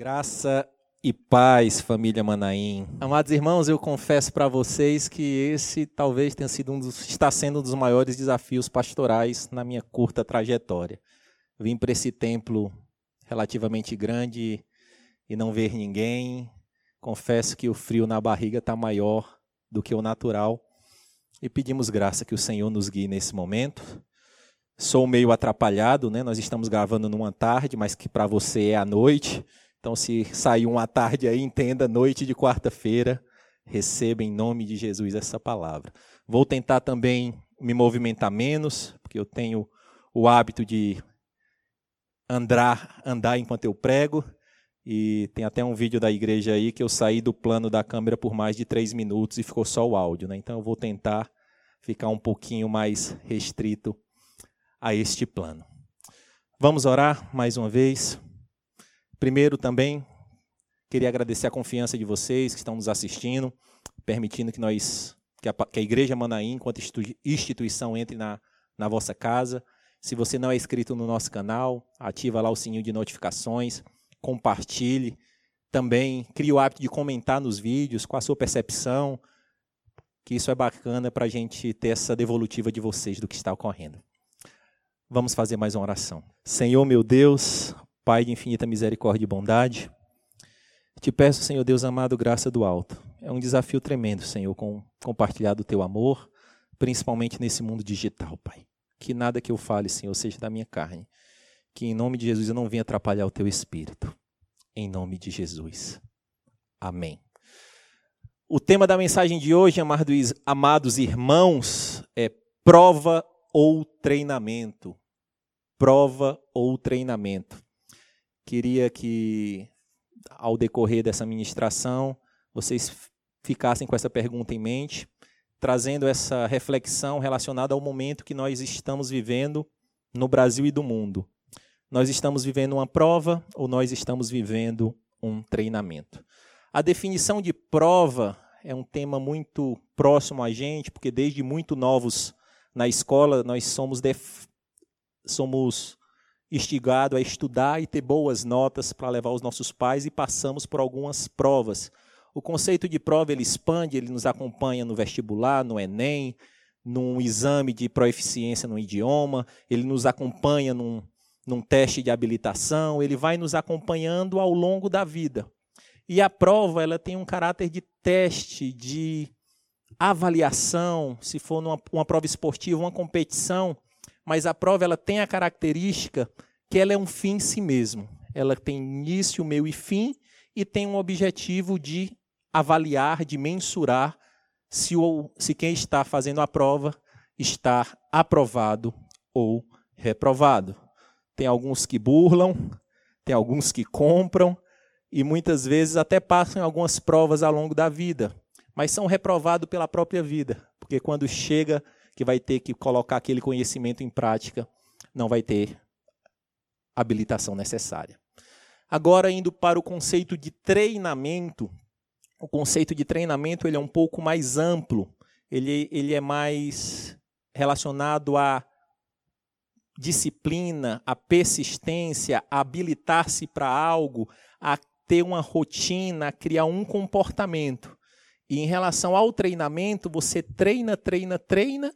Graça e paz, família Manaim. Amados irmãos, eu confesso para vocês que esse talvez tenha sido um dos, está sendo um dos maiores desafios pastorais na minha curta trajetória. Vim para esse templo relativamente grande e não ver ninguém. Confesso que o frio na barriga está maior do que o natural e pedimos graça que o Senhor nos guie nesse momento. Sou meio atrapalhado, né? Nós estamos gravando numa tarde, mas que para você é à noite. Então, se sair uma tarde aí, entenda, noite de quarta-feira, receba em nome de Jesus essa palavra. Vou tentar também me movimentar menos, porque eu tenho o hábito de andar, andar enquanto eu prego. E tem até um vídeo da igreja aí que eu saí do plano da câmera por mais de três minutos e ficou só o áudio. Né? Então eu vou tentar ficar um pouquinho mais restrito a este plano. Vamos orar mais uma vez. Primeiro também queria agradecer a confiança de vocês que estão nos assistindo, permitindo que nós que a, que a Igreja Manaim, enquanto instituição, entre na, na vossa casa. Se você não é inscrito no nosso canal, ativa lá o sininho de notificações, compartilhe. Também crie o hábito de comentar nos vídeos com a sua percepção, que isso é bacana para a gente ter essa devolutiva de vocês do que está ocorrendo. Vamos fazer mais uma oração. Senhor meu Deus, Pai de infinita misericórdia e bondade, te peço, Senhor Deus amado, graça do alto. É um desafio tremendo, Senhor, com compartilhar do teu amor, principalmente nesse mundo digital, Pai. Que nada que eu fale, Senhor, seja da minha carne. Que em nome de Jesus eu não venha atrapalhar o teu espírito. Em nome de Jesus. Amém. O tema da mensagem de hoje, amados irmãos, é prova ou treinamento. Prova ou treinamento. Queria que, ao decorrer dessa ministração, vocês ficassem com essa pergunta em mente, trazendo essa reflexão relacionada ao momento que nós estamos vivendo no Brasil e do mundo. Nós estamos vivendo uma prova ou nós estamos vivendo um treinamento? A definição de prova é um tema muito próximo a gente, porque desde muito novos na escola nós somos, somos instigado a estudar e ter boas notas para levar os nossos pais e passamos por algumas provas. O conceito de prova ele expande, ele nos acompanha no vestibular, no Enem, num exame de proeficiência no idioma, ele nos acompanha num, num teste de habilitação, ele vai nos acompanhando ao longo da vida. E a prova ela tem um caráter de teste, de avaliação, se for numa, uma prova esportiva, uma competição, mas a prova ela tem a característica que ela é um fim em si mesmo. Ela tem início, meio e fim e tem um objetivo de avaliar, de mensurar se, o, se quem está fazendo a prova está aprovado ou reprovado. Tem alguns que burlam, tem alguns que compram e muitas vezes até passam algumas provas ao longo da vida, mas são reprovados pela própria vida, porque quando chega que vai ter que colocar aquele conhecimento em prática, não vai ter habilitação necessária. Agora indo para o conceito de treinamento, o conceito de treinamento ele é um pouco mais amplo, ele, ele é mais relacionado à disciplina, à persistência, a habilitar-se para algo, a ter uma rotina, a criar um comportamento. E em relação ao treinamento, você treina, treina, treina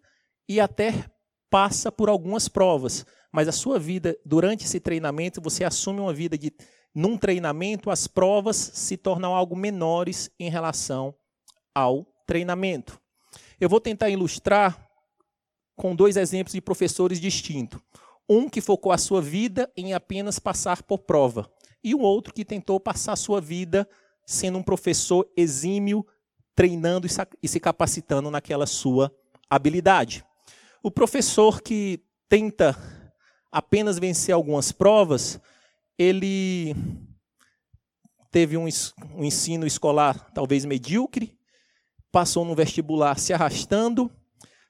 e até passa por algumas provas. Mas a sua vida, durante esse treinamento, você assume uma vida de. Num treinamento, as provas se tornam algo menores em relação ao treinamento. Eu vou tentar ilustrar com dois exemplos de professores distintos. Um que focou a sua vida em apenas passar por prova, e um outro que tentou passar a sua vida sendo um professor exímio treinando e se capacitando naquela sua habilidade. O professor que tenta apenas vencer algumas provas, ele teve um, um ensino escolar talvez medíocre, passou no vestibular se arrastando,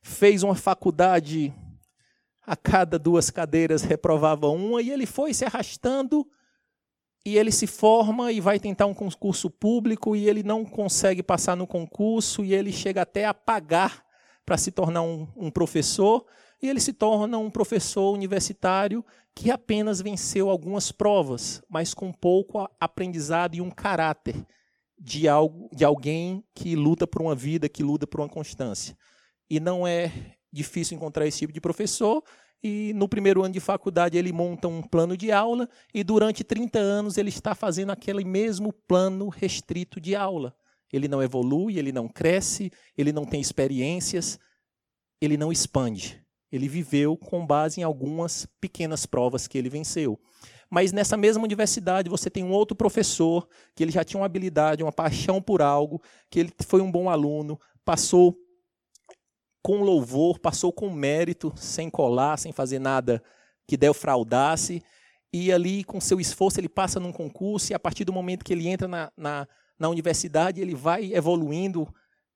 fez uma faculdade a cada duas cadeiras reprovava uma e ele foi se arrastando e ele se forma e vai tentar um concurso público e ele não consegue passar no concurso e ele chega até a pagar para se tornar um, um, professor e ele se torna um professor universitário que apenas venceu algumas provas, mas com pouco aprendizado e um caráter de, algo, de alguém que luta por uma vida, que luta por uma constância. E não é difícil encontrar esse tipo de professor. E no primeiro ano de faculdade ele monta um plano de aula e durante 30 anos ele está fazendo aquele mesmo plano restrito de aula. Ele não evolui, ele não cresce, ele não tem experiências, ele não expande. Ele viveu com base em algumas pequenas provas que ele venceu. Mas nessa mesma universidade você tem um outro professor que ele já tinha uma habilidade, uma paixão por algo, que ele foi um bom aluno, passou com louvor, passou com mérito, sem colar, sem fazer nada que defraudasse. E ali, com seu esforço, ele passa num concurso, e a partir do momento que ele entra na, na, na universidade, ele vai evoluindo,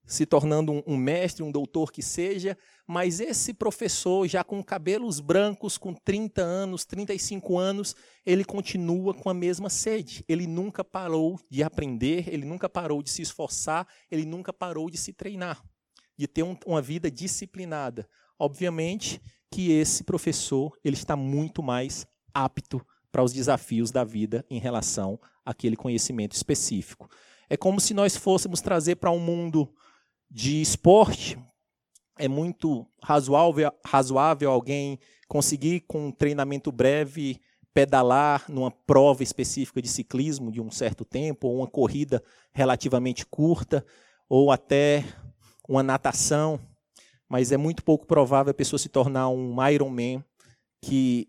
se tornando um, mestre, um doutor que seja. Mas esse professor, já com cabelos brancos, com 30 anos, 35 anos, ele continua com a mesma sede. Ele nunca parou de aprender, ele nunca parou de se esforçar, ele nunca parou de se treinar de ter um, uma vida disciplinada. Obviamente que esse professor ele está muito mais apto para os desafios da vida em relação àquele conhecimento específico. É como se nós fôssemos trazer para um mundo de esporte. É muito razoável, razoável alguém conseguir, com um treinamento breve, pedalar numa prova específica de ciclismo de um certo tempo, ou uma corrida relativamente curta, ou até uma natação, mas é muito pouco provável a pessoa se tornar um Ironman, que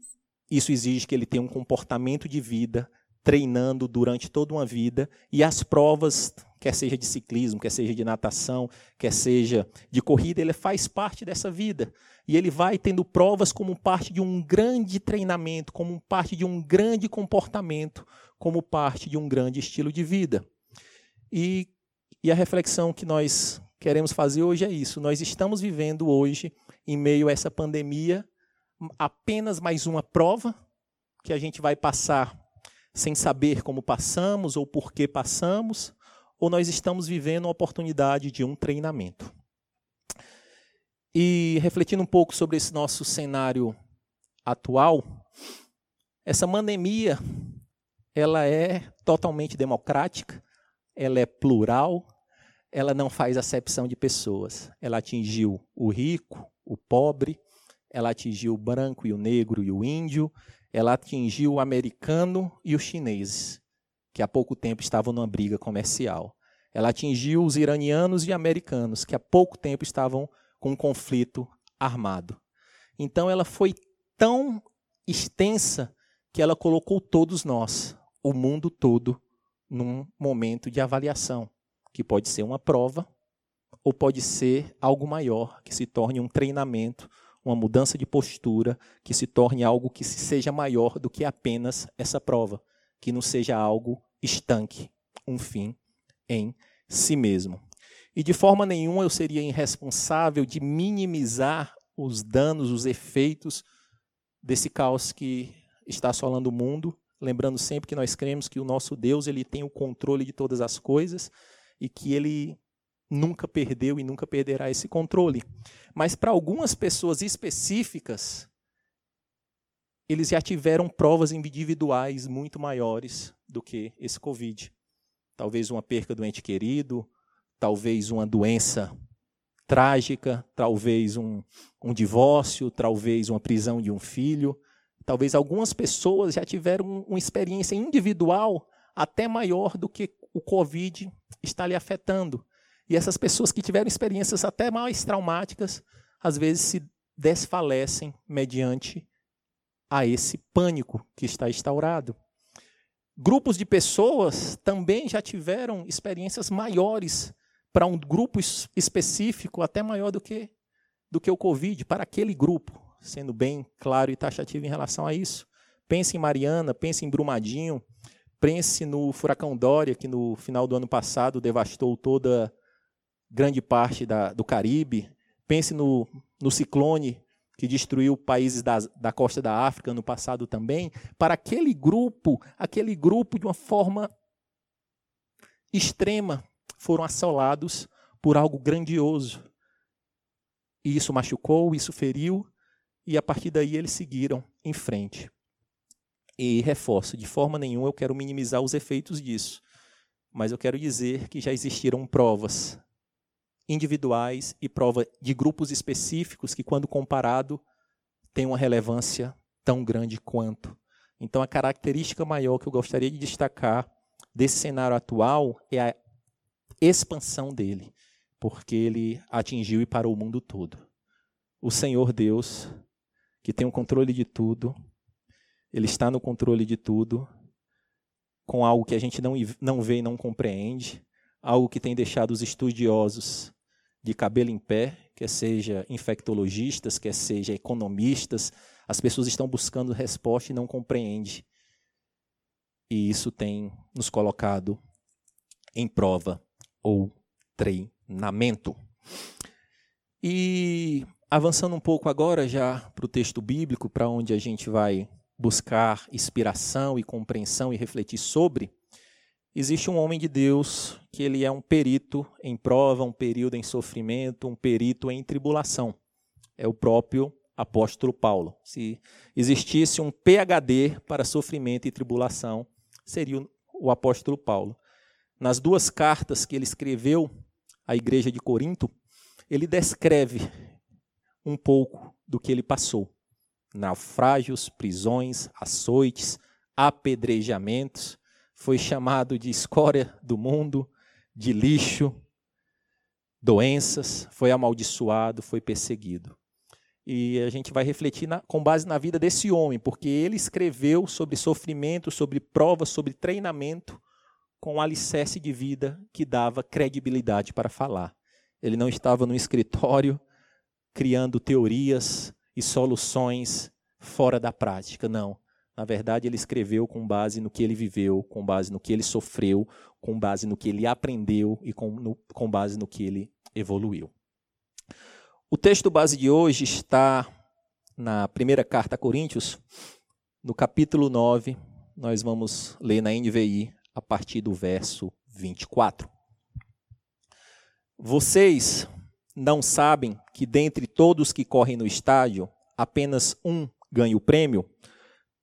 isso exige que ele tenha um comportamento de vida, treinando durante toda uma vida, e as provas, quer seja de ciclismo, quer seja de natação, quer seja de corrida, ele faz parte dessa vida. E ele vai tendo provas como parte de um grande treinamento, como parte de um grande comportamento, como parte de um grande estilo de vida. E, e a reflexão que nós queremos fazer hoje é isso. Nós estamos vivendo hoje, em meio a essa pandemia, apenas mais uma prova que a gente vai passar sem saber como passamos ou por que passamos, ou nós estamos vivendo a oportunidade de um treinamento. E refletindo um pouco sobre esse nosso cenário atual, essa pandemia ela é totalmente democrática, ela é plural, ela não faz acepção de pessoas. Ela atingiu o rico, o pobre, ela atingiu o branco e o negro e o índio, ela atingiu o americano e os chineses, que há pouco tempo estavam numa briga comercial. Ela atingiu os iranianos e americanos, que há pouco tempo estavam com um conflito armado. Então ela foi tão extensa que ela colocou todos nós, o mundo todo, num momento de avaliação que pode ser uma prova ou pode ser algo maior, que se torne um treinamento, uma mudança de postura, que se torne algo que seja maior do que apenas essa prova, que não seja algo estanque, um fim em si mesmo. E de forma nenhuma eu seria irresponsável de minimizar os danos, os efeitos desse caos que está assolando o mundo, lembrando sempre que nós cremos que o nosso Deus ele tem o controle de todas as coisas e que ele nunca perdeu e nunca perderá esse controle. Mas para algumas pessoas específicas, eles já tiveram provas individuais muito maiores do que esse Covid. Talvez uma perca do ente querido, talvez uma doença trágica, talvez um, um divórcio, talvez uma prisão de um filho. Talvez algumas pessoas já tiveram uma experiência individual até maior do que o Covid está lhe afetando. E essas pessoas que tiveram experiências até mais traumáticas, às vezes se desfalecem mediante a esse pânico que está instaurado. Grupos de pessoas também já tiveram experiências maiores para um grupo específico, até maior do que, do que o Covid, para aquele grupo, sendo bem claro e taxativo em relação a isso. Pense em Mariana, pense em Brumadinho, Pense no furacão Dória, que no final do ano passado devastou toda grande parte da, do Caribe. Pense no, no ciclone que destruiu países da, da costa da África no passado também. Para aquele grupo, aquele grupo de uma forma extrema, foram assolados por algo grandioso. E isso machucou, isso feriu, E a partir daí eles seguiram em frente. E reforço, de forma nenhuma eu quero minimizar os efeitos disso, mas eu quero dizer que já existiram provas individuais e prova de grupos específicos que, quando comparado, tem uma relevância tão grande quanto. Então, a característica maior que eu gostaria de destacar desse cenário atual é a expansão dele, porque ele atingiu e parou o mundo todo. O Senhor Deus, que tem o controle de tudo, ele está no controle de tudo, com algo que a gente não, não vê e não compreende, algo que tem deixado os estudiosos de cabelo em pé, quer seja infectologistas, quer seja economistas, as pessoas estão buscando resposta e não compreendem. E isso tem nos colocado em prova ou treinamento. E avançando um pouco agora já para o texto bíblico, para onde a gente vai buscar inspiração e compreensão e refletir sobre, existe um homem de Deus que ele é um perito em prova, um perito em sofrimento, um perito em tribulação. É o próprio apóstolo Paulo. Se existisse um PhD para sofrimento e tribulação, seria o apóstolo Paulo. Nas duas cartas que ele escreveu à igreja de Corinto, ele descreve um pouco do que ele passou: naufrágios, prisões, açoites, apedrejamentos, foi chamado de escória do mundo, de lixo, doenças, foi amaldiçoado, foi perseguido. E a gente vai refletir na, com base na vida desse homem, porque ele escreveu sobre sofrimento, sobre provas, sobre treinamento, com um alicerce de vida que dava credibilidade para falar. Ele não estava no escritório criando teorias e soluções fora da prática, não. Na verdade, ele escreveu com base no que ele viveu, com base no que ele sofreu, com base no que ele aprendeu e com, no, com base no que ele evoluiu. O texto base de hoje está na primeira carta a Coríntios, no capítulo 9, nós vamos ler na NVI a partir do verso 24. Vocês não sabem que dentre todos que correm no estádio, apenas um ganha o prêmio?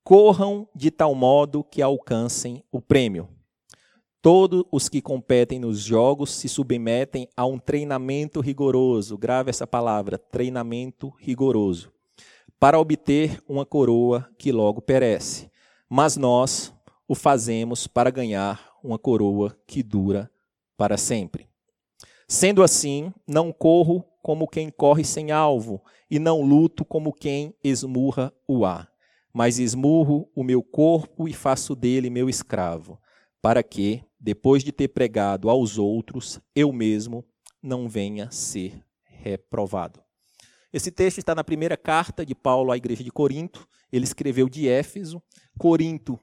Corram de tal modo que alcancem o prêmio. Todos os que competem nos jogos se submetem a um treinamento rigoroso, grave essa palavra, treinamento rigoroso, para obter uma coroa que logo perece. Mas nós o fazemos para ganhar uma coroa que dura para sempre. Sendo assim, não corro como quem corre sem alvo, e não luto como quem esmurra o ar mas esmurro o meu corpo e faço dele meu escravo, para que, depois de ter pregado aos outros, eu mesmo não venha ser reprovado. Esse texto está na primeira carta de Paulo à igreja de Corinto. Ele escreveu de Éfeso. Corinto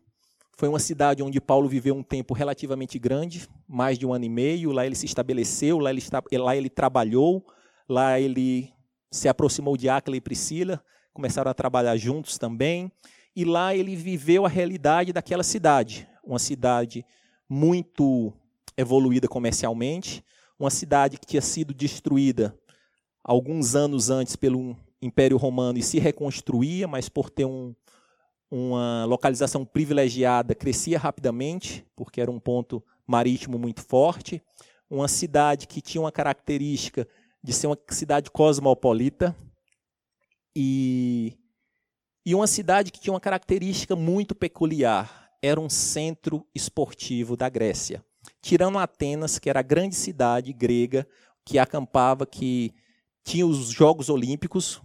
foi uma cidade onde Paulo viveu um tempo relativamente grande, mais de um ano e meio. Lá ele se estabeleceu, lá ele, lá ele trabalhou, lá ele se aproximou de Áquila e Priscila, começaram a trabalhar juntos também, e lá ele viveu a realidade daquela cidade, uma cidade muito evoluída comercialmente, uma cidade que tinha sido destruída alguns anos antes pelo Império Romano e se reconstruía, mas por ter um, uma localização privilegiada, crescia rapidamente, porque era um ponto marítimo muito forte. Uma cidade que tinha uma característica de ser uma cidade cosmopolita, e, e uma cidade que tinha uma característica muito peculiar. Era um centro esportivo da Grécia. Tirando Atenas, que era a grande cidade grega que acampava, que tinha os Jogos Olímpicos,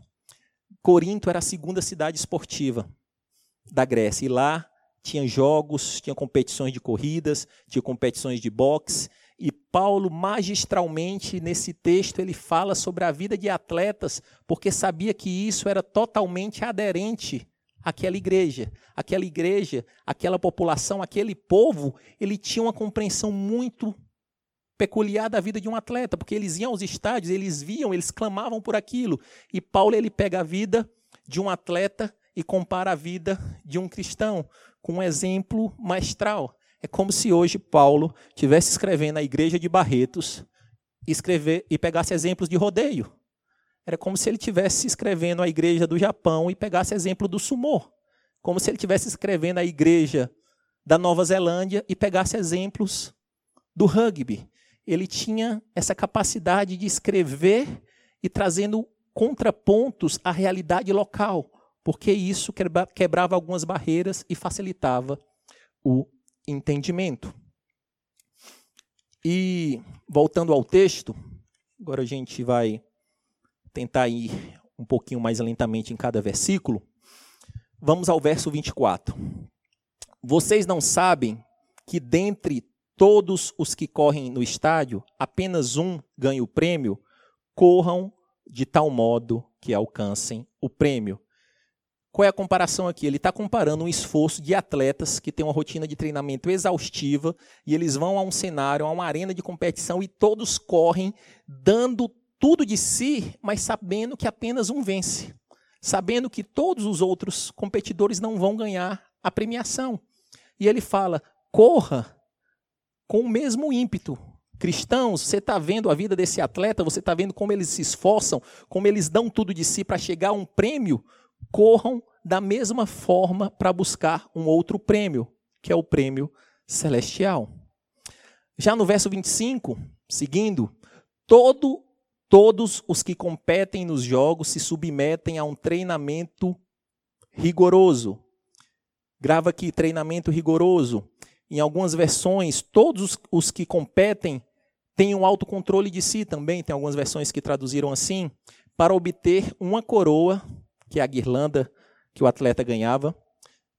Corinto era a segunda cidade esportiva da Grécia. E lá tinha jogos, tinha competições de corridas, tinha competições de boxe, Paulo, magistralmente, nesse texto, ele fala sobre a vida de atletas, porque sabia que isso era totalmente aderente àquela igreja. Aquela igreja, aquela população, aquele povo, ele tinha uma compreensão muito peculiar da vida de um atleta, porque eles iam aos estádios, eles viam, eles clamavam por aquilo. E Paulo, ele pega a vida de um atleta e compara a vida de um cristão com um exemplo maestral. É como se hoje Paulo tivesse escrevendo na igreja de Barretos escrever e pegasse exemplos de rodeio. Era como se ele estivesse escrevendo a igreja do Japão e pegasse exemplo do sumô. Como se ele estivesse escrevendo a igreja da Nova Zelândia e pegasse exemplos do rugby. Ele tinha essa capacidade de escrever e trazendo contrapontos à realidade local, porque isso quebrava algumas barreiras e facilitava o entendimento. E voltando ao texto, agora a gente vai tentar ir um pouquinho mais lentamente em cada versículo. Vamos ao verso 24. Vocês não sabem que dentre todos os que correm no estádio, apenas um ganha o prêmio? Corram de tal modo que alcancem o prêmio. Qual é a comparação aqui? Ele está comparando um esforço de atletas que têm uma rotina de treinamento exaustiva e eles vão a um cenário, a uma arena de competição e todos correm dando tudo de si, mas sabendo que apenas um vence, sabendo que todos os outros competidores não vão ganhar a premiação. E ele fala: corra com o mesmo ímpeto. Cristãos, você está vendo a vida desse atleta, você está vendo como eles se esforçam, como eles dão tudo de si para chegar a um prêmio. Corram da mesma forma para buscar um outro prêmio, que é o prêmio celestial. Já no verso 25, seguindo, todo Todos os que competem nos jogos se submetem a um treinamento rigoroso. Grava aqui, treinamento rigoroso. Em algumas versões, todos os que competem têm um autocontrole de si também. Tem algumas versões que traduziram assim: para obter uma coroa, que é a guirlanda que o atleta ganhava,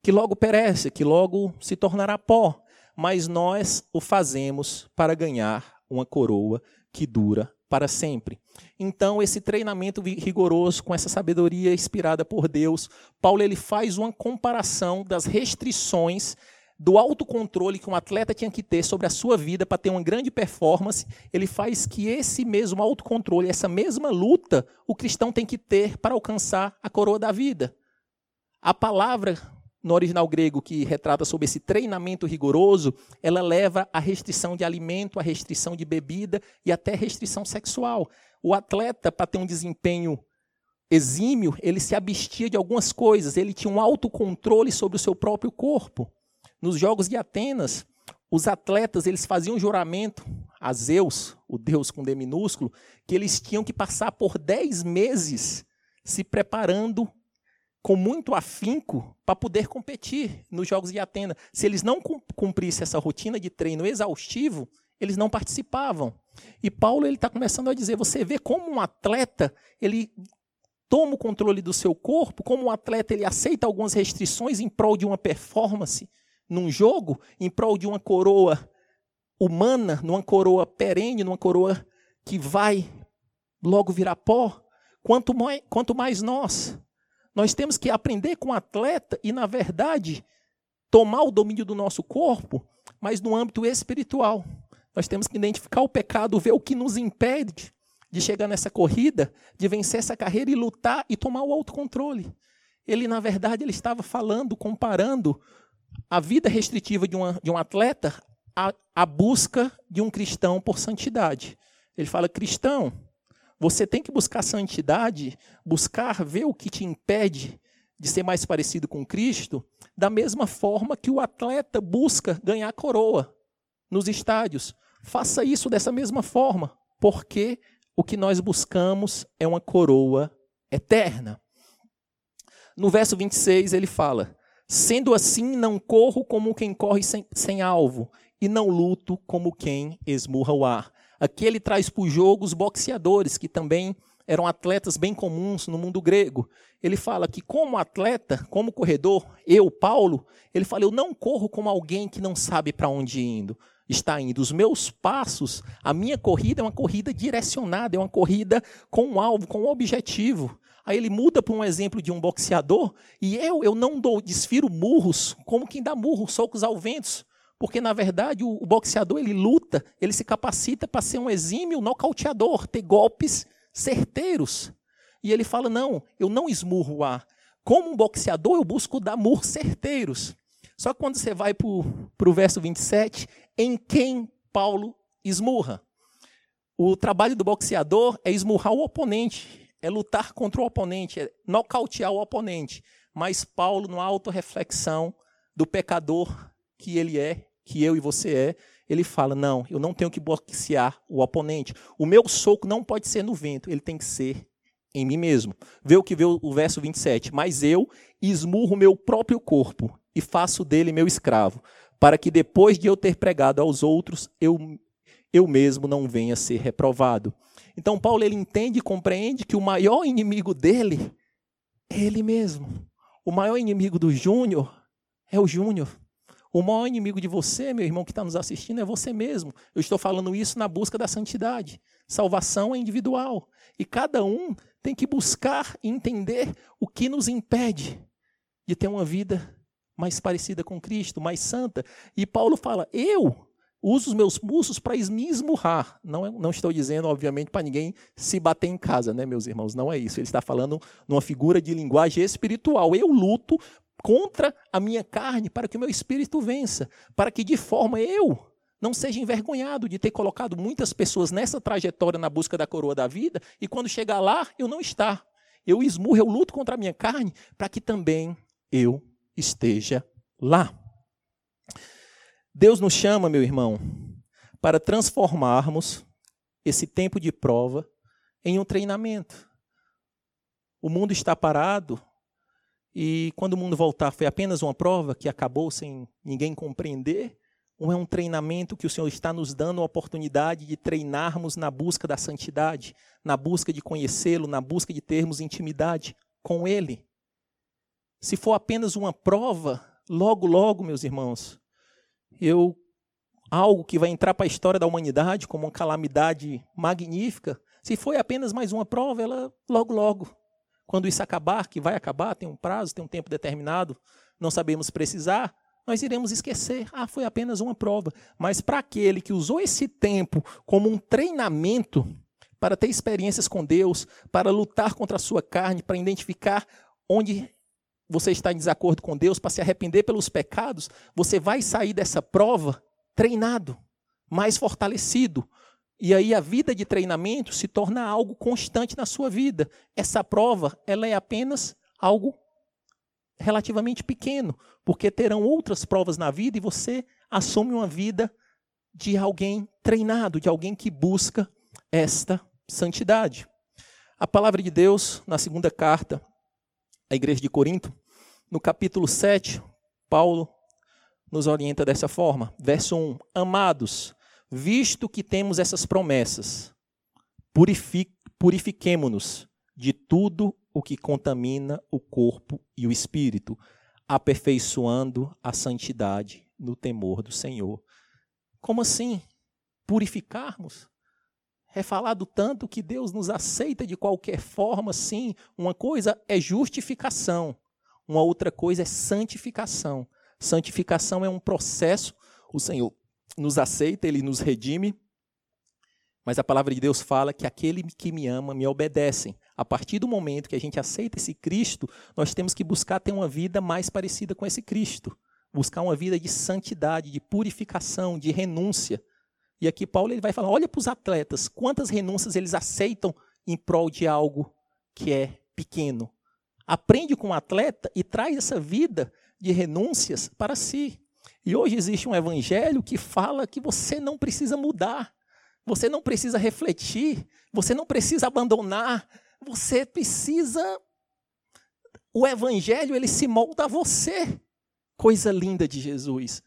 que logo perece, que logo se tornará pó. Mas nós o fazemos para ganhar uma coroa que dura para sempre. Então, esse treinamento rigoroso com essa sabedoria inspirada por Deus, Paulo ele faz uma comparação das restrições do autocontrole que um atleta tinha que ter sobre a sua vida para ter uma grande performance, ele faz que esse mesmo autocontrole, essa mesma luta, o cristão tem que ter para alcançar a coroa da vida. A palavra no original grego que retrata sobre esse treinamento rigoroso, ela leva à restrição de alimento, à restrição de bebida e até restrição sexual. O atleta, para ter um desempenho exímio, ele se abstia de algumas coisas, ele tinha um autocontrole sobre o seu próprio corpo. Nos Jogos de Atenas, os atletas eles faziam juramento a Zeus, o deus com D minúsculo, que eles tinham que passar por 10 meses se preparando com muito afinco para poder competir nos Jogos de Atenas. Se eles não cumprissem essa rotina de treino exaustivo, eles não participavam. E Paulo ele está começando a dizer: você vê como um atleta ele toma o controle do seu corpo, como um atleta ele aceita algumas restrições em prol de uma performance num jogo, em prol de uma coroa humana, numa coroa perene, numa coroa que vai logo virar pó. Quanto mais, quanto mais nós, nós temos que aprender com o atleta e, na verdade, tomar o domínio do nosso corpo, mas no âmbito espiritual. Nós temos que identificar o pecado, ver o que nos impede de chegar nessa corrida, de vencer essa carreira e lutar e tomar o autocontrole. Ele, na verdade, ele estava falando, comparando a vida restritiva de, uma, de um atleta à, à busca de um cristão por santidade. Ele fala, cristão, você tem que buscar santidade, buscar ver o que te impede de ser mais parecido com Cristo, da mesma forma que o atleta busca ganhar coroa nos estádios. Faça isso dessa mesma forma, porque o que nós buscamos é uma coroa eterna. No verso 26 ele fala: Sendo assim, não corro como quem corre sem, sem alvo, e não luto como quem esmurra o ar. Aqui ele traz para o jogo os boxeadores, que também eram atletas bem comuns no mundo grego. Ele fala que, como atleta, como corredor, eu, Paulo, ele fala: eu não corro como alguém que não sabe para onde indo, está indo. Os meus passos, a minha corrida é uma corrida direcionada, é uma corrida com um alvo, com um objetivo. Aí ele muda para um exemplo de um boxeador, e eu, eu não dou, desfiro murros como quem dá murros, socos ao vento. Porque, na verdade, o, o boxeador ele luta, ele se capacita para ser um exímio nocauteador, ter golpes certeiros. E ele fala: não, eu não esmurro o ar. Como um boxeador, eu busco dar murros certeiros. Só que quando você vai para o verso 27, em quem Paulo esmurra? O trabalho do boxeador é esmurrar o oponente, é lutar contra o oponente, é nocautear o oponente. Mas Paulo, numa autorreflexão do pecador que ele é, que eu e você é, ele fala: não, eu não tenho que boxear o oponente. O meu soco não pode ser no vento, ele tem que ser em mim mesmo. Vê o que vê o verso 27. Mas eu esmurro meu próprio corpo e faço dele meu escravo, para que depois de eu ter pregado aos outros, eu, eu mesmo não venha ser reprovado. Então Paulo ele entende e compreende que o maior inimigo dele é ele mesmo. O maior inimigo do Júnior é o Júnior. O maior inimigo de você, meu irmão que está nos assistindo, é você mesmo. Eu estou falando isso na busca da santidade. Salvação é individual. E cada um tem que buscar e entender o que nos impede de ter uma vida mais parecida com Cristo, mais santa. E Paulo fala: Eu uso os meus pulsos para me esmurrar. Não, não estou dizendo, obviamente, para ninguém se bater em casa, né, meus irmãos? Não é isso. Ele está falando numa figura de linguagem espiritual. Eu luto contra a minha carne para que o meu espírito vença, para que de forma eu não seja envergonhado de ter colocado muitas pessoas nessa trajetória na busca da coroa da vida e quando chegar lá eu não estar. Eu esmurro, eu luto contra a minha carne para que também eu esteja lá. Deus nos chama, meu irmão, para transformarmos esse tempo de prova em um treinamento. O mundo está parado e quando o mundo voltar foi apenas uma prova que acabou sem ninguém compreender, ou é um treinamento que o Senhor está nos dando a oportunidade de treinarmos na busca da santidade, na busca de conhecê-lo, na busca de termos intimidade com Ele? Se for apenas uma prova, logo, logo, meus irmãos, eu algo que vai entrar para a história da humanidade como uma calamidade magnífica, se foi apenas mais uma prova, ela logo, logo, quando isso acabar, que vai acabar, tem um prazo, tem um tempo determinado, não sabemos precisar, nós iremos esquecer. Ah, foi apenas uma prova. Mas para aquele que usou esse tempo como um treinamento para ter experiências com Deus, para lutar contra a sua carne, para identificar onde você está em desacordo com Deus, para se arrepender pelos pecados, você vai sair dessa prova treinado, mais fortalecido. E aí a vida de treinamento se torna algo constante na sua vida. Essa prova, ela é apenas algo relativamente pequeno, porque terão outras provas na vida e você assume uma vida de alguém treinado, de alguém que busca esta santidade. A palavra de Deus, na segunda carta à igreja de Corinto, no capítulo 7, Paulo nos orienta dessa forma. Verso 1: Amados, visto que temos essas promessas, purifiquemo-nos de tudo o que contamina o corpo e o espírito, aperfeiçoando a santidade no temor do Senhor. Como assim? Purificarmos? É falado tanto que Deus nos aceita de qualquer forma, sim. Uma coisa é justificação, uma outra coisa é santificação. Santificação é um processo, o Senhor nos aceita, ele nos redime, mas a palavra de Deus fala que aquele que me ama me obedecem. A partir do momento que a gente aceita esse Cristo, nós temos que buscar ter uma vida mais parecida com esse Cristo. Buscar uma vida de santidade, de purificação, de renúncia. E aqui Paulo ele vai falar: olha para os atletas, quantas renúncias eles aceitam em prol de algo que é pequeno, aprende com o atleta e traz essa vida de renúncias para si. E hoje existe um evangelho que fala que você não precisa mudar, você não precisa refletir, você não precisa abandonar, você precisa o evangelho ele se molda a você. Coisa linda de Jesus.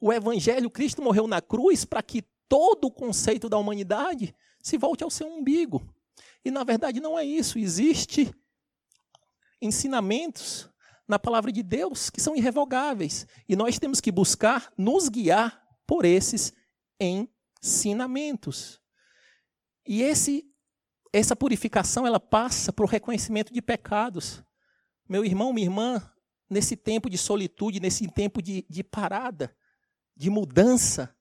O evangelho, Cristo morreu na cruz para que todo o conceito da humanidade se volte ao seu umbigo. E na verdade não é isso, existe ensinamentos na palavra de Deus que são irrevogáveis. E nós temos que buscar nos guiar por esses ensinamentos. E esse, essa purificação ela passa por reconhecimento de pecados. Meu irmão, minha irmã, nesse tempo de solitude, nesse tempo de, de parada, de mudança,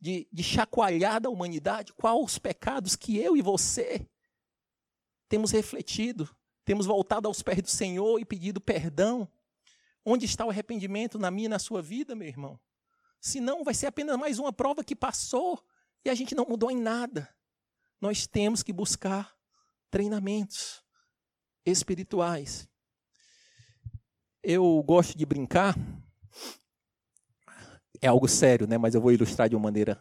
de, de chacoalhar da humanidade, quais os pecados que eu e você temos refletido temos voltado aos pés do Senhor e pedido perdão. Onde está o arrependimento na minha e na sua vida, meu irmão? Senão vai ser apenas mais uma prova que passou e a gente não mudou em nada. Nós temos que buscar treinamentos. espirituais. Eu gosto de brincar, é algo sério, né? mas eu vou ilustrar de uma maneira.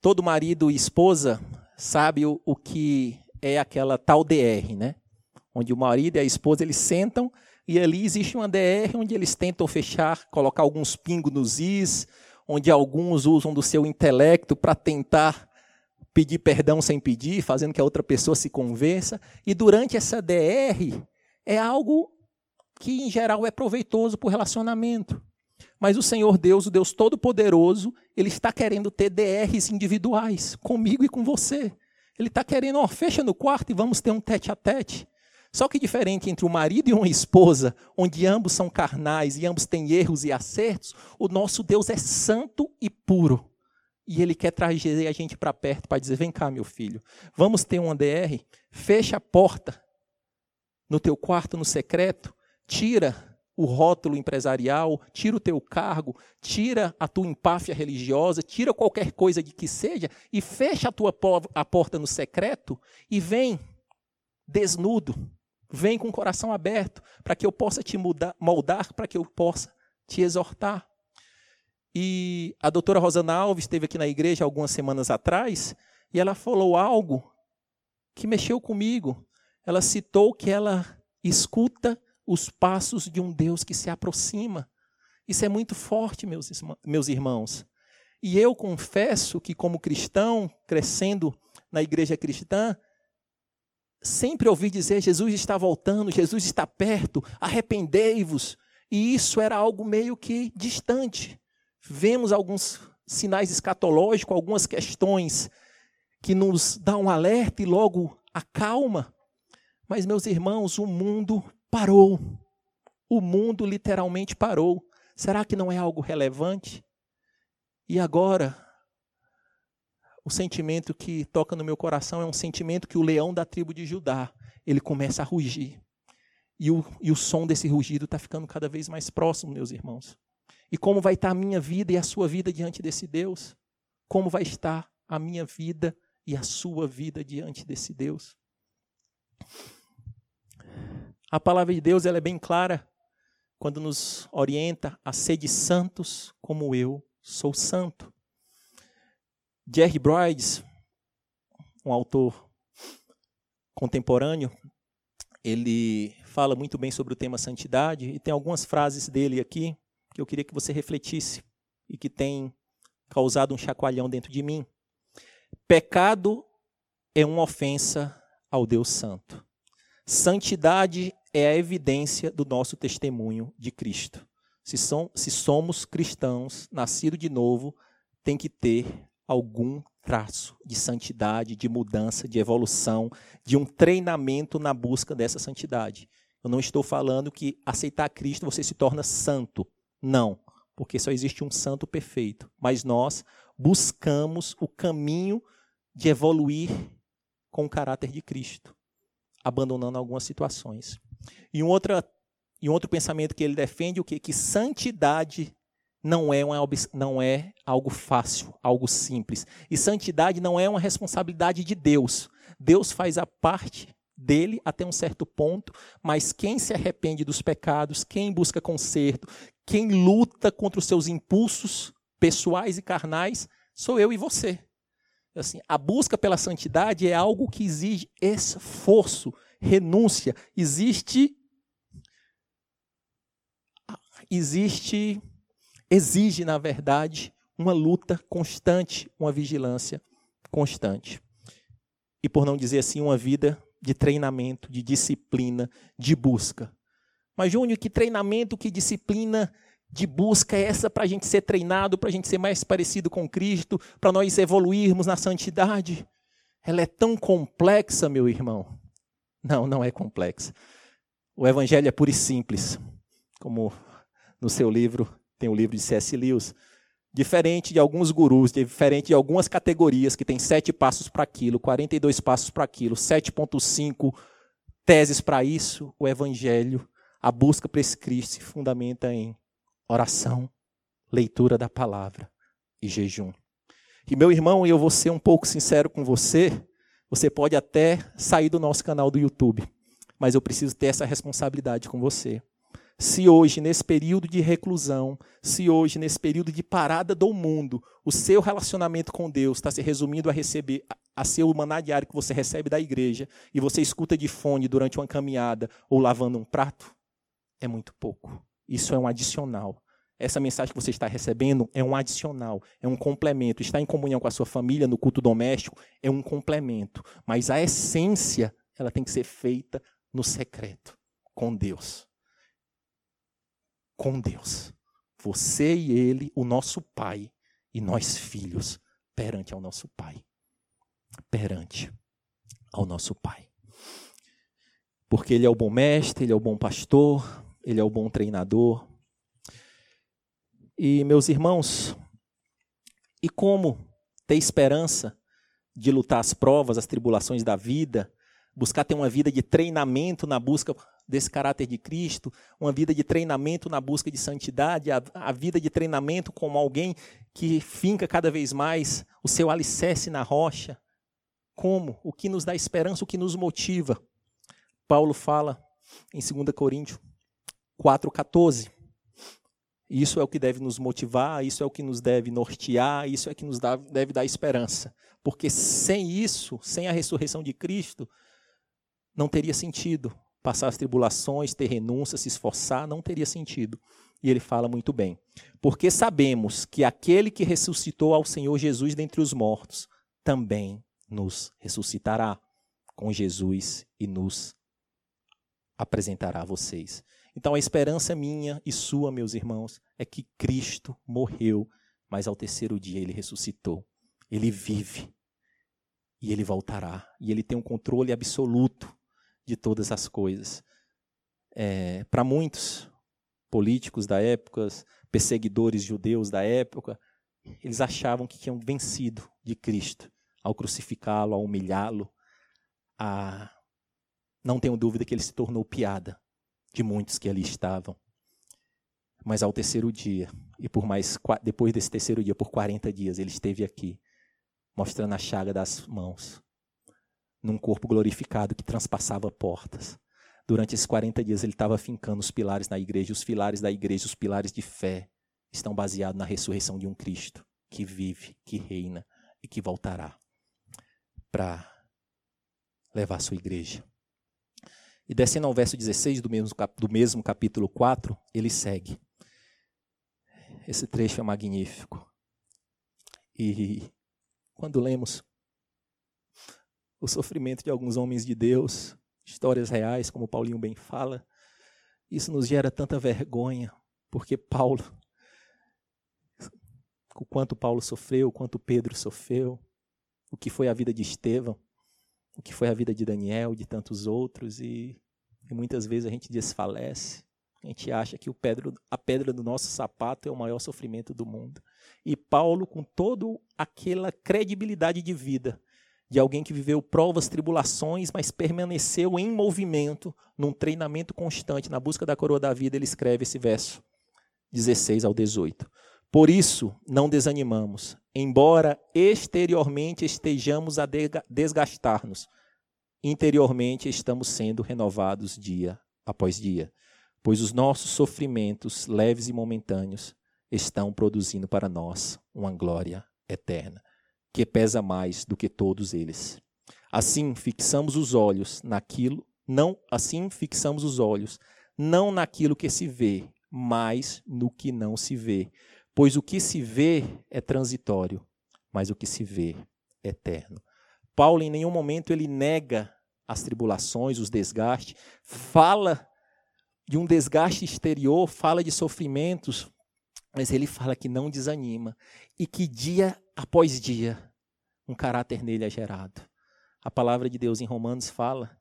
Todo marido e esposa sabe o, o que é aquela tal DR, né? Onde o marido e a esposa eles sentam e ali existe uma DR onde eles tentam fechar, colocar alguns pingos nos is, onde alguns usam do seu intelecto para tentar pedir perdão sem pedir, fazendo que a outra pessoa se convença. E durante essa DR é algo que em geral é proveitoso para o relacionamento. Mas o Senhor Deus, o Deus Todo-Poderoso, Ele está querendo ter DRs individuais, comigo e com você. Ele está querendo, ó, fecha no quarto e vamos ter um tete a tete. Só que diferente entre o marido e uma esposa, onde ambos são carnais e ambos têm erros e acertos, o nosso Deus é santo e puro. E ele quer trazer a gente para perto para dizer: vem cá, meu filho, vamos ter um DR, fecha a porta no teu quarto no secreto, tira o rótulo empresarial, tira o teu cargo, tira a tua empáfia religiosa, tira qualquer coisa de que seja e fecha a tua a porta no secreto e vem desnudo, Vem com o coração aberto para que eu possa te mudar, moldar, para que eu possa te exortar. E a doutora Rosana Alves esteve aqui na igreja algumas semanas atrás e ela falou algo que mexeu comigo. Ela citou que ela escuta os passos de um Deus que se aproxima. Isso é muito forte, meus, meus irmãos. E eu confesso que, como cristão, crescendo na igreja cristã, sempre ouvi dizer: Jesus está voltando, Jesus está perto, arrependei-vos. E isso era algo meio que distante. Vemos alguns sinais escatológicos, algumas questões que nos dão um alerta e logo acalma. Mas, meus irmãos, o mundo parou. O mundo literalmente parou. Será que não é algo relevante? E agora, o sentimento que toca no meu coração é um sentimento que o leão da tribo de Judá, ele começa a rugir. E o, e o som desse rugido está ficando cada vez mais próximo, meus irmãos. E como vai estar a minha vida e a sua vida diante desse Deus? Como vai estar a minha vida e a sua vida diante desse Deus? A palavra de Deus ela é bem clara quando nos orienta a ser de santos como eu sou santo. Jerry Bridges, um autor contemporâneo, ele fala muito bem sobre o tema santidade e tem algumas frases dele aqui que eu queria que você refletisse e que tem causado um chacoalhão dentro de mim. Pecado é uma ofensa ao Deus Santo. Santidade é a evidência do nosso testemunho de Cristo. Se, som, se somos cristãos, nascidos de novo, tem que ter algum traço de santidade, de mudança, de evolução, de um treinamento na busca dessa santidade. Eu não estou falando que aceitar Cristo você se torna santo. Não, porque só existe um santo perfeito. Mas nós buscamos o caminho de evoluir com o caráter de Cristo, abandonando algumas situações. E um, outra, e um outro pensamento que ele defende o que que santidade não é, uma, não é algo fácil, algo simples. E santidade não é uma responsabilidade de Deus. Deus faz a parte dele até um certo ponto, mas quem se arrepende dos pecados, quem busca conserto, quem luta contra os seus impulsos pessoais e carnais, sou eu e você. Assim, a busca pela santidade é algo que exige esforço, renúncia, existe existe exige, na verdade, uma luta constante, uma vigilância constante. E por não dizer assim, uma vida de treinamento, de disciplina, de busca. Mas, Júnior, que treinamento, que disciplina de busca é essa para a gente ser treinado, para a gente ser mais parecido com Cristo, para nós evoluirmos na santidade? Ela é tão complexa, meu irmão. Não, não é complexa. O Evangelho é puro e simples, como no seu livro tem o livro de C.S. Lewis, diferente de alguns gurus, diferente de algumas categorias que tem sete passos para aquilo, 42 passos para aquilo, 7.5 teses para isso, o evangelho, a busca por esse Cristo se fundamenta em oração, leitura da palavra e jejum. E meu irmão, eu vou ser um pouco sincero com você, você pode até sair do nosso canal do YouTube, mas eu preciso ter essa responsabilidade com você. Se hoje, nesse período de reclusão, se hoje, nesse período de parada do mundo, o seu relacionamento com Deus está se resumindo a receber, a ser o maná diário que você recebe da igreja e você escuta de fone durante uma caminhada ou lavando um prato, é muito pouco. Isso é um adicional. Essa mensagem que você está recebendo é um adicional, é um complemento. Estar em comunhão com a sua família no culto doméstico é um complemento. Mas a essência, ela tem que ser feita no secreto, com Deus com Deus. Você e ele, o nosso Pai, e nós filhos, perante ao nosso Pai. Perante ao nosso Pai. Porque ele é o bom mestre, ele é o bom pastor, ele é o bom treinador. E, meus irmãos, e como ter esperança de lutar as provas, as tribulações da vida, buscar ter uma vida de treinamento na busca desse caráter de Cristo, uma vida de treinamento na busca de santidade, a, a, vida de treinamento como alguém que finca cada vez mais o seu alicerce na rocha. Como? O que nos dá esperança, o que nos motiva. Paulo fala em 2 Coríntios 4,14. Isso é o que deve nos motivar, isso é o que nos deve nortear, isso é que nos dá, deve dar esperança. Porque sem isso, sem a ressurreição de Cristo, não teria sentido passar as tribulações, ter renúncia, se esforçar, não teria sentido. E ele fala muito bem. Porque sabemos que aquele que ressuscitou ao Senhor Jesus dentre os mortos também nos ressuscitará com Jesus e nos apresentará a vocês. Então a esperança minha e sua, meus irmãos, é que Cristo morreu, mas ao terceiro dia ele ressuscitou. Ele vive e ele voltará. E ele tem um controle absoluto de todas as coisas. É, Para muitos políticos da época, perseguidores judeus da época, eles achavam que tinham vencido de Cristo ao crucificá-lo, ao humilhá-lo. A... Não tenho dúvida que ele se tornou piada de muitos que ali estavam. Mas ao terceiro dia, e por mais depois desse terceiro dia, por 40 dias, ele esteve aqui, mostrando a chaga das mãos, num corpo glorificado que transpassava portas. Durante esses 40 dias ele estava fincando os pilares na igreja, os pilares da igreja, os pilares de fé, estão baseados na ressurreição de um Cristo que vive, que reina e que voltará para levar sua igreja. E descendo ao verso 16 do mesmo, do mesmo capítulo 4, ele segue. Esse trecho é magnífico. E quando lemos o sofrimento de alguns homens de Deus, histórias reais, como Paulinho bem fala, isso nos gera tanta vergonha, porque Paulo, o quanto Paulo sofreu, o quanto Pedro sofreu, o que foi a vida de Estevão, o que foi a vida de Daniel, de tantos outros, e, e muitas vezes a gente desfalece, a gente acha que pedro, a pedra do nosso sapato é o maior sofrimento do mundo. E Paulo, com toda aquela credibilidade de vida, de alguém que viveu provas, tribulações, mas permaneceu em movimento, num treinamento constante, na busca da coroa da vida, ele escreve esse verso 16 ao 18. Por isso, não desanimamos, embora exteriormente estejamos a desgastar-nos, interiormente estamos sendo renovados dia após dia, pois os nossos sofrimentos, leves e momentâneos, estão produzindo para nós uma glória eterna que pesa mais do que todos eles. Assim fixamos os olhos naquilo, não, assim fixamos os olhos não naquilo que se vê, mas no que não se vê, pois o que se vê é transitório, mas o que se vê é eterno. Paulo em nenhum momento ele nega as tribulações, os desgastes, fala de um desgaste exterior, fala de sofrimentos, mas ele fala que não desanima e que dia após dia um caráter nele é gerado. A palavra de Deus em Romanos fala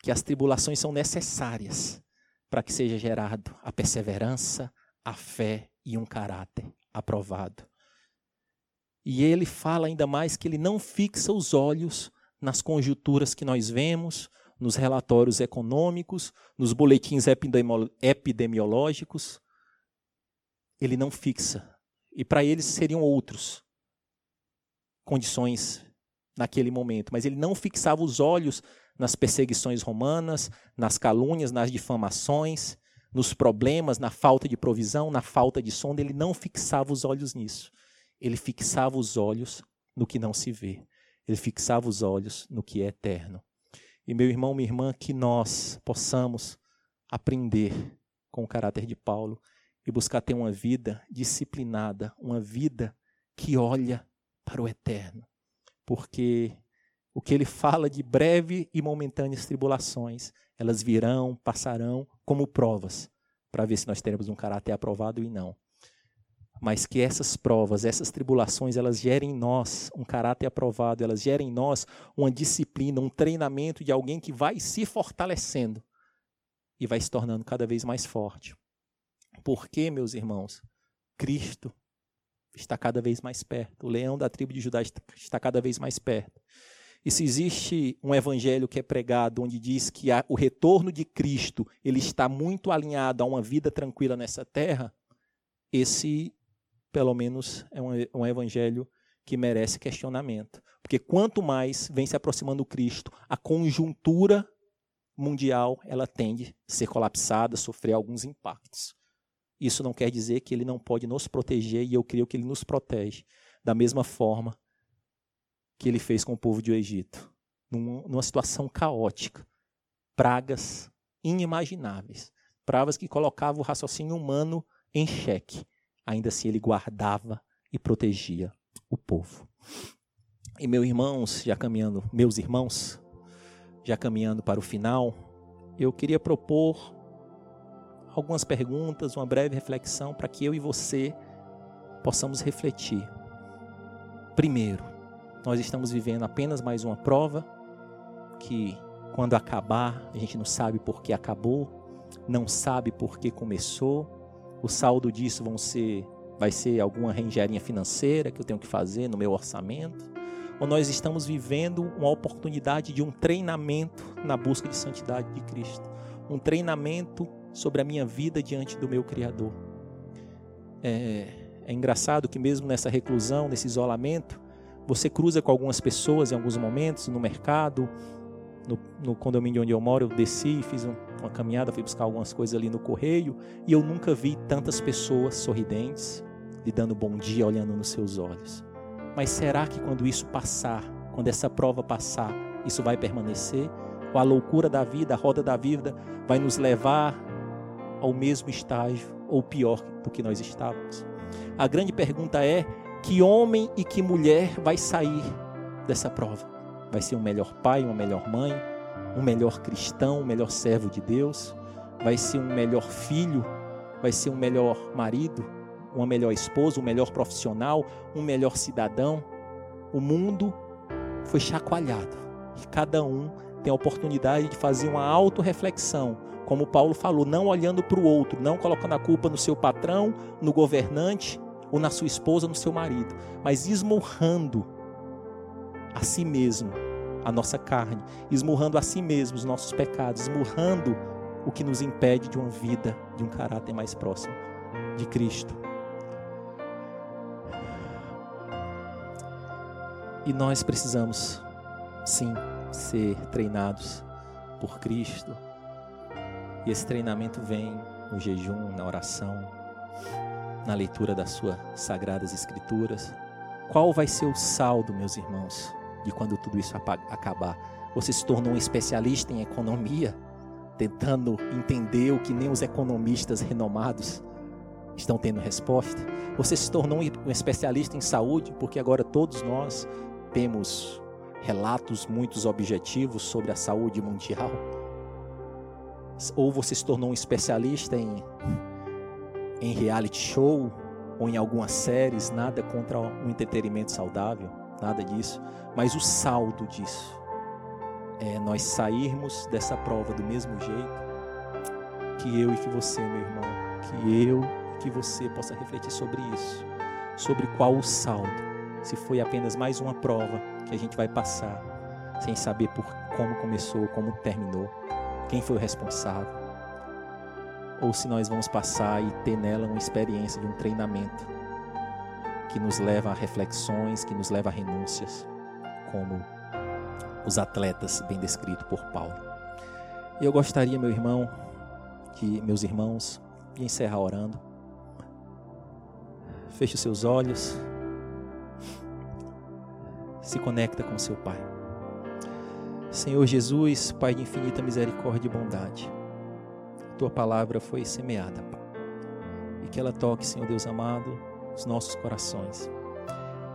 que as tribulações são necessárias para que seja gerado a perseverança, a fé e um caráter aprovado. E ele fala ainda mais que ele não fixa os olhos nas conjunturas que nós vemos, nos relatórios econômicos, nos boletins epidemiológicos. Ele não fixa. E para eles seriam outros condições naquele momento, mas ele não fixava os olhos nas perseguições romanas, nas calúnias, nas difamações, nos problemas, na falta de provisão, na falta de sono, ele não fixava os olhos nisso. Ele fixava os olhos no que não se vê. Ele fixava os olhos no que é eterno. E meu irmão, minha irmã, que nós possamos aprender com o caráter de Paulo e buscar ter uma vida disciplinada, uma vida que olha para o eterno. Porque o que ele fala de breve e momentâneas tribulações, elas virão, passarão como provas, para ver se nós teremos um caráter aprovado e não. Mas que essas provas, essas tribulações, elas gerem em nós um caráter aprovado, elas gerem em nós uma disciplina, um treinamento de alguém que vai se fortalecendo e vai se tornando cada vez mais forte. Porque, meus irmãos, Cristo está cada vez mais perto. O leão da tribo de Judá está cada vez mais perto. E se existe um evangelho que é pregado onde diz que o retorno de Cristo ele está muito alinhado a uma vida tranquila nessa terra, esse, pelo menos, é um, um evangelho que merece questionamento. Porque quanto mais vem se aproximando Cristo, a conjuntura mundial ela tende a ser colapsada, sofrer alguns impactos. Isso não quer dizer que ele não pode nos proteger, e eu creio que ele nos protege, da mesma forma que ele fez com o povo do Egito, numa situação caótica, pragas inimagináveis, pragas que colocavam o raciocínio humano em xeque. Ainda assim, ele guardava e protegia o povo. E meus irmãos, já caminhando, meus irmãos, já caminhando para o final, eu queria propor algumas perguntas, uma breve reflexão para que eu e você possamos refletir. Primeiro, nós estamos vivendo apenas mais uma prova que quando acabar, a gente não sabe por que acabou, não sabe por que começou. O saldo disso vão ser vai ser alguma reengenharia financeira que eu tenho que fazer no meu orçamento, ou nós estamos vivendo uma oportunidade de um treinamento na busca de santidade de Cristo, um treinamento sobre a minha vida diante do meu Criador. É, é engraçado que, mesmo nessa reclusão, nesse isolamento, você cruza com algumas pessoas em alguns momentos, no mercado, no, no condomínio onde eu moro, eu desci, fiz um, uma caminhada, fui buscar algumas coisas ali no correio, e eu nunca vi tantas pessoas sorridentes, lhe dando bom dia, olhando nos seus olhos. Mas será que quando isso passar, quando essa prova passar, isso vai permanecer? Ou a loucura da vida, a roda da vida, vai nos levar ao mesmo estágio ou pior do que nós estávamos. A grande pergunta é: que homem e que mulher vai sair dessa prova? Vai ser um melhor pai, uma melhor mãe, um melhor cristão, um melhor servo de Deus? Vai ser um melhor filho? Vai ser um melhor marido? Uma melhor esposa? Um melhor profissional? Um melhor cidadão? O mundo foi chacoalhado e cada um tem a oportunidade de fazer uma autorreflexão como Paulo falou, não olhando para o outro, não colocando a culpa no seu patrão, no governante ou na sua esposa, no seu marido, mas esmurrando a si mesmo a nossa carne, esmurrando a si mesmo os nossos pecados, esmurrando o que nos impede de uma vida, de um caráter mais próximo de Cristo. E nós precisamos, sim, ser treinados por Cristo, e esse treinamento vem no jejum, na oração, na leitura das suas sagradas escrituras. Qual vai ser o saldo, meus irmãos, de quando tudo isso acabar? Você se tornou um especialista em economia, tentando entender o que nem os economistas renomados estão tendo resposta? Você se tornou um especialista em saúde, porque agora todos nós temos relatos muito objetivos sobre a saúde mundial? ou você se tornou um especialista em, em reality show ou em algumas séries, nada contra um entretenimento saudável, nada disso, mas o saldo disso é nós sairmos dessa prova do mesmo jeito que eu e que você, meu irmão, que eu e que você possa refletir sobre isso, sobre qual o saldo, se foi apenas mais uma prova que a gente vai passar sem saber por como começou, como terminou quem foi o responsável, ou se nós vamos passar e ter nela uma experiência de um treinamento que nos leva a reflexões, que nos leva a renúncias, como os atletas, bem descrito por Paulo. Eu gostaria, meu irmão, que meus irmãos, de encerrar orando. Feche os seus olhos. Se conecta com seu Pai. Senhor Jesus, Pai de infinita misericórdia e bondade. Tua palavra foi semeada, Pai. E que ela toque, Senhor Deus amado, os nossos corações.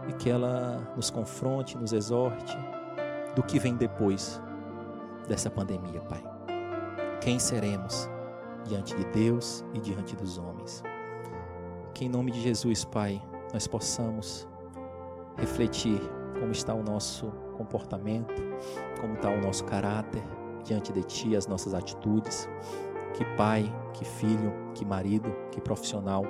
E que ela nos confronte, nos exorte do que vem depois dessa pandemia, Pai. Quem seremos diante de Deus e diante dos homens? Que em nome de Jesus, Pai, nós possamos refletir como está o nosso comportamento, como está o nosso caráter diante de Ti, as nossas atitudes. Que pai, que filho, que marido, que profissional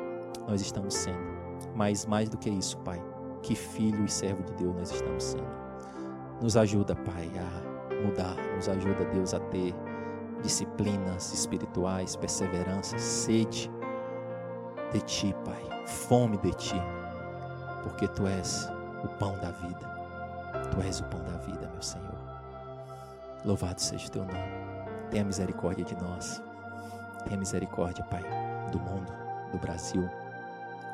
nós estamos sendo. Mas mais do que isso, Pai, que filho e servo de Deus nós estamos sendo. Nos ajuda, Pai, a mudar. Nos ajuda, Deus, a ter disciplinas espirituais, perseverança, sede de Ti, Pai. Fome de Ti. Porque Tu és o pão da vida. Tu és o pão da vida, meu Senhor. Louvado seja o Teu nome. Tenha misericórdia de nós. Tenha misericórdia, Pai, do mundo, do Brasil,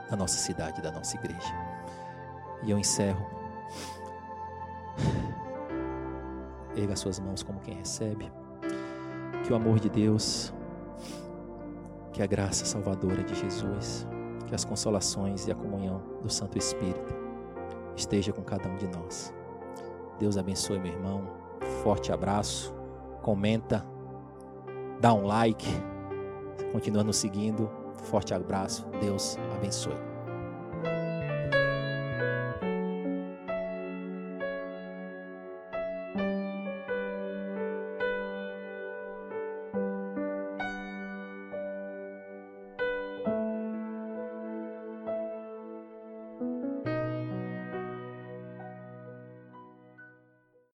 da nossa cidade, da nossa igreja. E eu encerro Erga as suas mãos como quem recebe. Que o amor de Deus, que a graça salvadora de Jesus, que as consolações e a comunhão do Santo Espírito esteja com cada um de nós. Deus abençoe, meu irmão. Forte abraço. Comenta, dá um like, continua nos seguindo. Forte abraço. Deus abençoe.